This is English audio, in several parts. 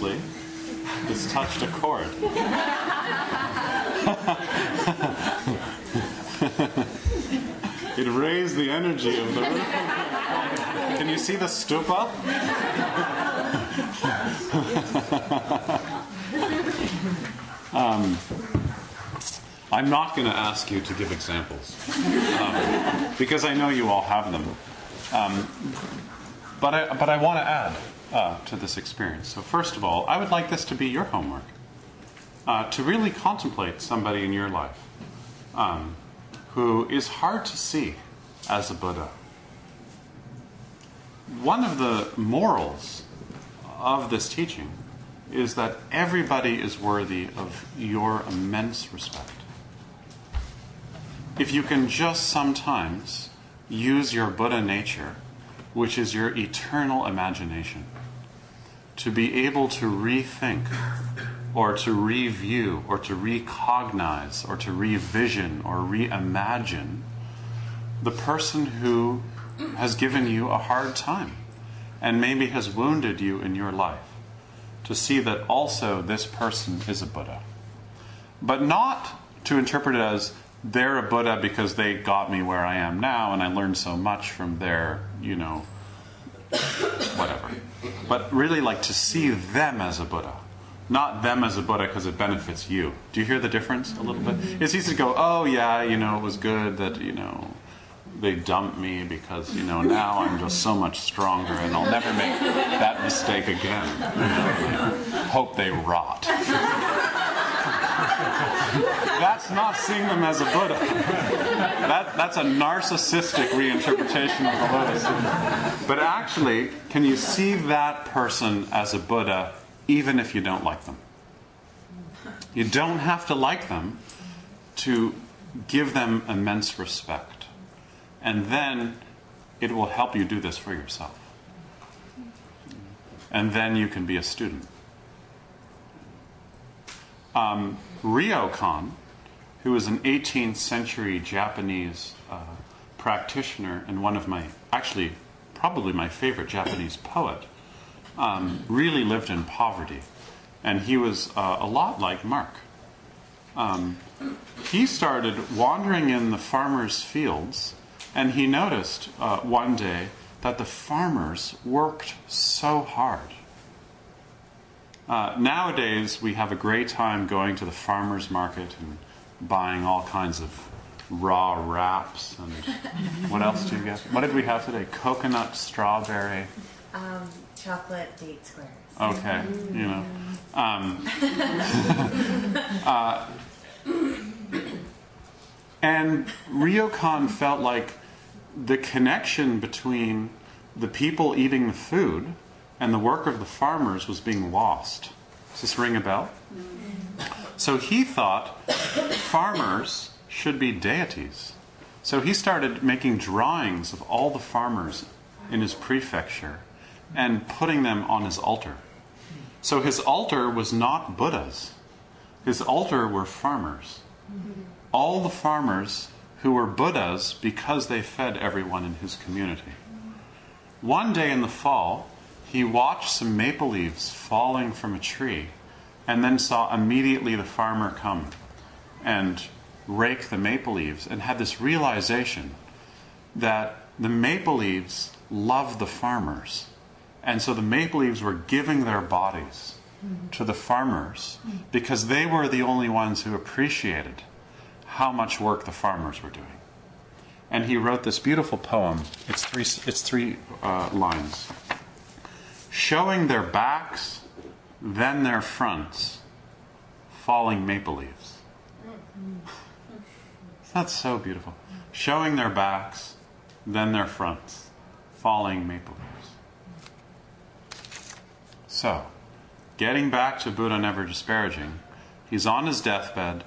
It's touched a chord. it raised the energy of the room. Can you see the stupa? um, I'm not going to ask you to give examples um, because I know you all have them. Um, but I, but I want to add uh, to this experience. So, first of all, I would like this to be your homework uh, to really contemplate somebody in your life um, who is hard to see as a Buddha. One of the morals of this teaching is that everybody is worthy of your immense respect. If you can just sometimes use your Buddha nature, which is your eternal imagination, to be able to rethink or to review or to recognize or to revision or reimagine the person who has given you a hard time and maybe has wounded you in your life. To see that also this person is a Buddha. But not to interpret it as they're a Buddha because they got me where I am now and I learned so much from their, you know, whatever. But really like to see them as a Buddha. Not them as a Buddha because it benefits you. Do you hear the difference a little bit? It's easy to go, oh yeah, you know, it was good that, you know, they dumped me because, you know, now I'm just so much stronger and I'll never make that mistake again. Hope they rot. That's not seeing them as a Buddha. That, that's a narcissistic reinterpretation of the Lotus. But actually, can you see that person as a Buddha even if you don't like them? You don't have to like them to give them immense respect. And then it will help you do this for yourself. And then you can be a student. Um, Ryokan, who was an 18th century Japanese uh, practitioner and one of my, actually, probably my favorite Japanese poet, um, really lived in poverty. And he was uh, a lot like Mark. Um, he started wandering in the farmers' fields, and he noticed uh, one day that the farmers worked so hard. Uh, nowadays, we have a great time going to the farmers market and buying all kinds of raw wraps and what else do you get? What did we have today? Coconut, strawberry. Um, chocolate date squares. Okay, you know. Um, uh, and Ryokan felt like the connection between the people eating the food and the work of the farmers was being lost. Does this ring a bell? So he thought farmers should be deities. So he started making drawings of all the farmers in his prefecture and putting them on his altar. So his altar was not Buddhas, his altar were farmers. All the farmers who were Buddhas because they fed everyone in his community. One day in the fall, he watched some maple leaves falling from a tree and then saw immediately the farmer come and rake the maple leaves and had this realization that the maple leaves love the farmers. And so the maple leaves were giving their bodies to the farmers because they were the only ones who appreciated how much work the farmers were doing. And he wrote this beautiful poem. It's three, it's three uh, lines. Showing their backs, then their fronts, falling maple leaves. Mm. That's so beautiful. Showing their backs, then their fronts, falling maple leaves. So, getting back to Buddha never disparaging, he's on his deathbed.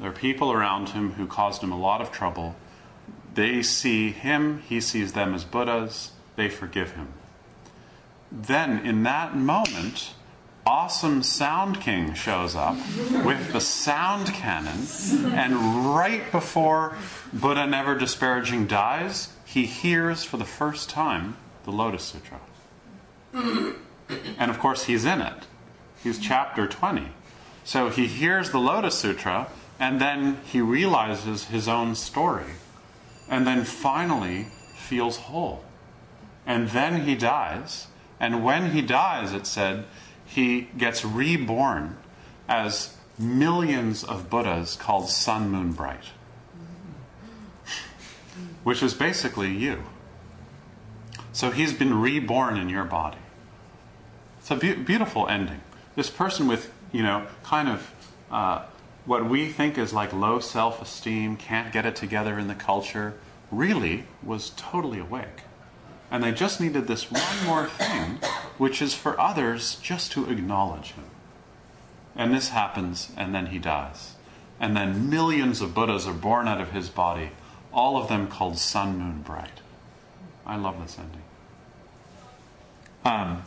There are people around him who caused him a lot of trouble. They see him, he sees them as Buddhas, they forgive him. Then, in that moment, awesome Sound King shows up with the sound cannon, and right before Buddha Never Disparaging dies, he hears for the first time the Lotus Sutra. And of course, he's in it. He's chapter 20. So he hears the Lotus Sutra, and then he realizes his own story, and then finally feels whole. And then he dies. And when he dies, it said, he gets reborn as millions of Buddhas called sun, moon, bright, which is basically you. So he's been reborn in your body. It's a be- beautiful ending. This person with, you know, kind of uh, what we think is like low self esteem, can't get it together in the culture, really was totally awake. And they just needed this one more thing, which is for others just to acknowledge him. And this happens, and then he dies. And then millions of Buddhas are born out of his body, all of them called sun, moon, bright. I love this ending. Um,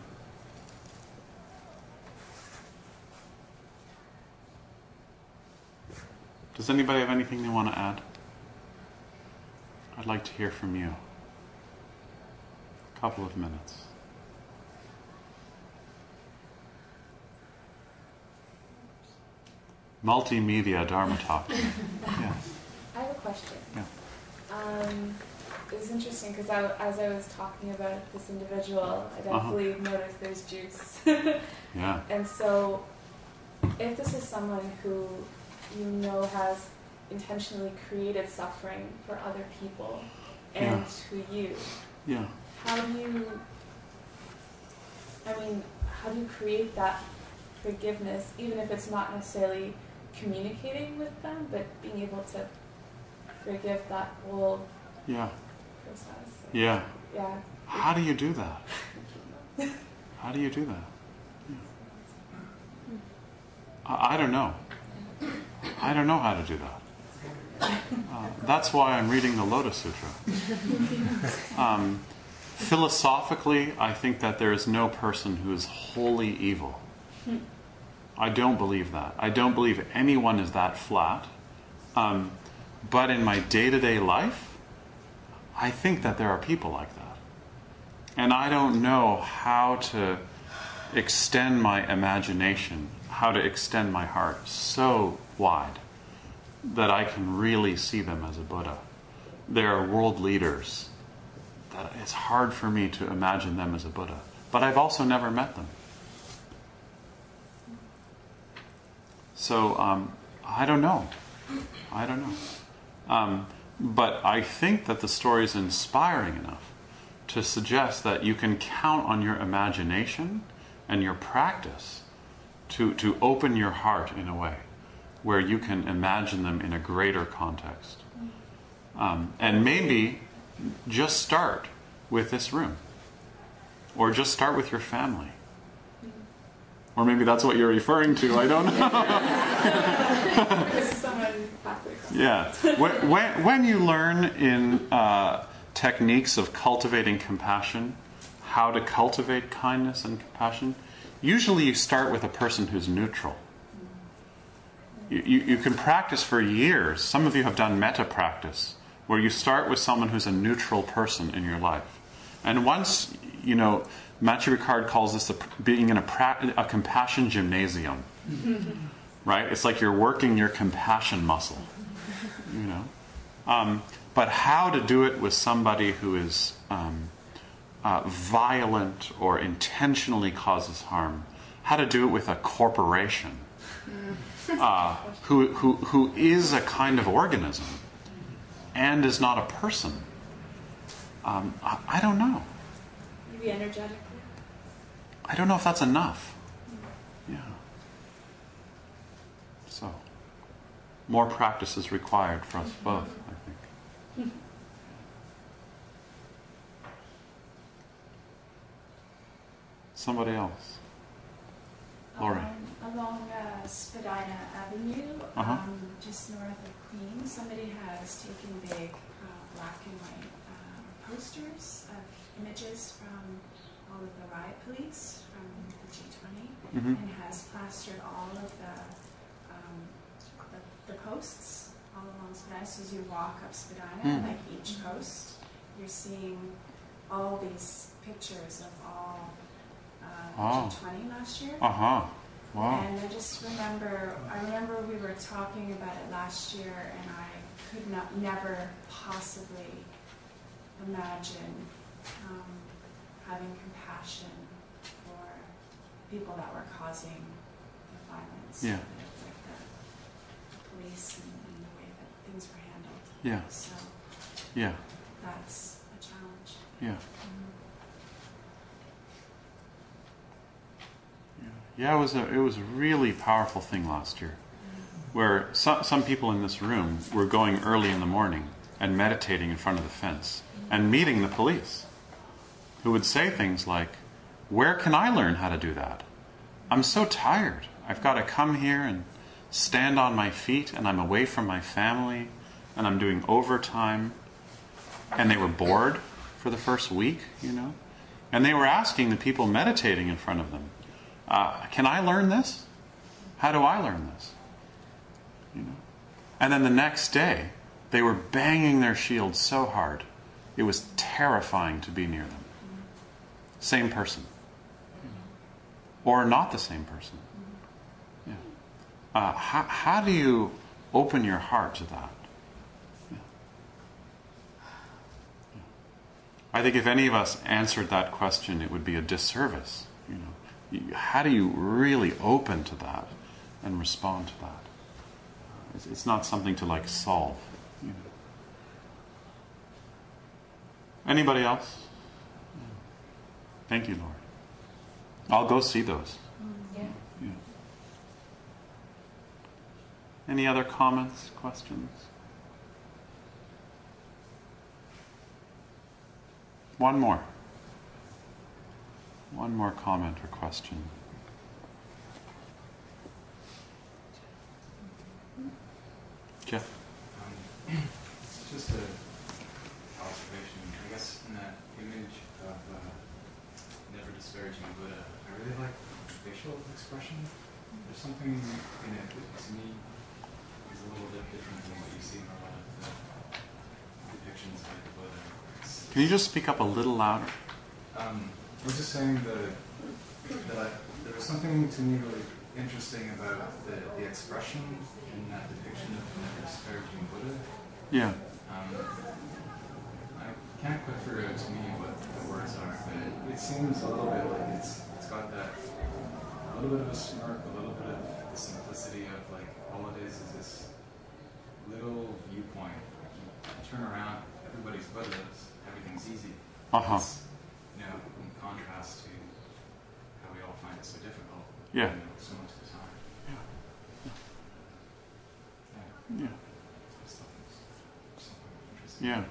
does anybody have anything they want to add? I'd like to hear from you. A couple of minutes. Multimedia Dharma talk. Yeah. I have a question. Yeah. Um, it was interesting because I, as I was talking about this individual, I Uh-huh. definitely noticed there's juice. Yeah. and so, if this is someone who you know has intentionally created suffering for other people and to you, Yeah. how do you, I mean, how do you create that forgiveness, even if it's not necessarily communicating with them, but being able to forgive that whole Yeah. process? Yeah. Yeah. How do you do that? How do you do that? Yeah. I, I don't know. I don't know how to do that. Uh, that's why I'm reading the Lotus Sutra. Um, philosophically, I think that there is no person who is wholly evil. I don't believe that. I don't believe anyone is that flat. Um, but in my day to day life, I think that there are people like that. And I don't know how to extend my imagination, how to extend my heart so wide that I can really see them as a Buddha. There are world leaders that it's hard for me to imagine them as a Buddha. But I've also never met them. So um, I don't know. I don't know. Um, but I think that the story is inspiring enough to suggest that you can count on your imagination and your practice to, to open your heart in a way where you can imagine them in a greater context. Um, and maybe just start with this room, or just start with your family. Or maybe that's what you're referring to, I don't know. This is someone halfway across. Yeah. When, when, when you learn in uh, techniques of cultivating compassion, how to cultivate kindness and compassion, usually you start with a person who's neutral. You, you, you can practice for years. Some of you have done metta practice, where you start with someone who's a neutral person in your life. And once, you know, Matthieu Ricard calls this a, being in a, pra- a compassion gymnasium, right? It's like you're working your compassion muscle, you know. Um, but how to do it with somebody who is um, uh, violent or intentionally causes harm? How to do it with a corporation uh, who, who, who is a kind of organism and is not a person? Um, I, I don't know. Maybe energetically. I don't know if that's enough. Yeah. So, more practice is required for us both, I think. Somebody else. Lori. Um, along uh, Spadina Avenue, Uh-huh. um, just north of Queens, somebody has taken big uh, black and white posters of images from all of the riot police from the G20 hmm and has plastered all of the, um, the, the posts all along Spadina. So as you walk up Spadina, Mm. like each post, you're seeing all these pictures of all uh, Oh. G20 last year. Uh huh. Wow. And I just remember, I remember we were talking about it last year, and I could not, never possibly imagine um, having compassion for people that were causing the violence. Yeah. Like the, police and, and the way that things were handled. Yeah. So Yeah. that's a challenge. Yeah. Mhm. Yeah, it was a it was a really powerful thing last year, where some some people in this room were going early in the morning and meditating in front of the fence and meeting the police, who would say things like, "Where can I learn how to do that? I'm so tired. I've got to come here and stand on my feet, and I'm away from my family, and I'm doing overtime." And they were bored for the first week, you know, and they were asking the people meditating in front of them. Uh, can I learn this? How do I learn this? You know? And then the next day, they were banging their shields so hard, it was terrifying to be near them. Same person. Or not the same person. Yeah. Uh, how, how do you open your heart to that? I think if any of us answered that question, it would be a disservice. You know, how do you really open to that and respond to that? It's, it's not something to like solve. You know. Anybody else? Thank you, Lord. I'll go see those. Yeah. Yeah. Any other comments, questions? One more. One more comment or question. Jeff? Um, just a observation. I guess in that image of uh, never disparaging Buddha, I really like facial expression. There's something in it that to me is a little bit different than what you see in a lot of the depictions of the Buddha. It's- Can you just speak up a little louder? um, I was just saying the, that I, there was something to me really interesting about the, the expression in that depiction of the disparaging Buddha. Yeah. Um, can't quite figure out to me what the words are, but it, it seems a little bit like it's it's got that a little bit of a smirk, a little bit of the simplicity of like all it is is this little viewpoint. You turn around, everybody's Buddhas, everything's easy. Uh-huh. It's, you know, in contrast to how we all find it so difficult. Yeah. You know, so much of the time. Yeah. Yeah. Yeah. I just thought it was something interesting. Yeah.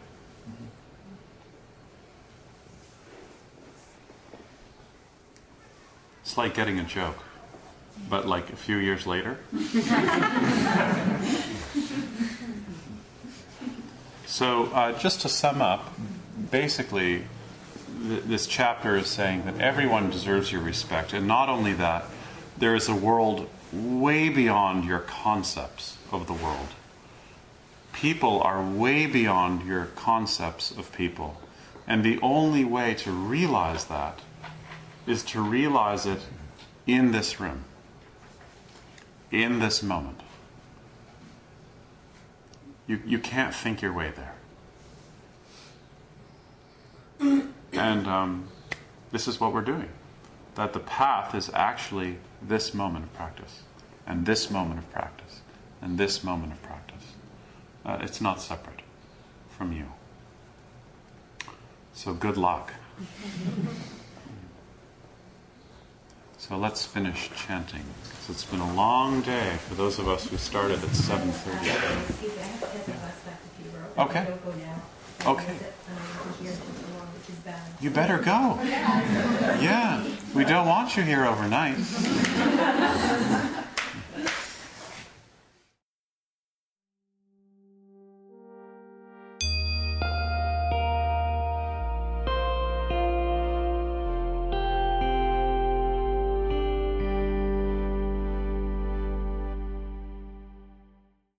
Like getting a joke, but like a few years later. so, uh, just to sum up, basically, th- this chapter is saying that everyone deserves your respect, and not only that, there is a world way beyond your concepts of the world people are way beyond your concepts of people. And the only way to realize that is to realize it in this room, in this moment. You, you can't think your way there. And um, this is what we're doing. That the path is actually this moment of practice, and this moment of practice, and this moment of practice. Uh, it's not separate from you. So good luck. So let's finish chanting because it's been a long day for those of us who started at 7:30. Excuse me, I have to head the bus back to Peterborough. Okay. Okay. You better go. Yeah, we don't want you here overnight.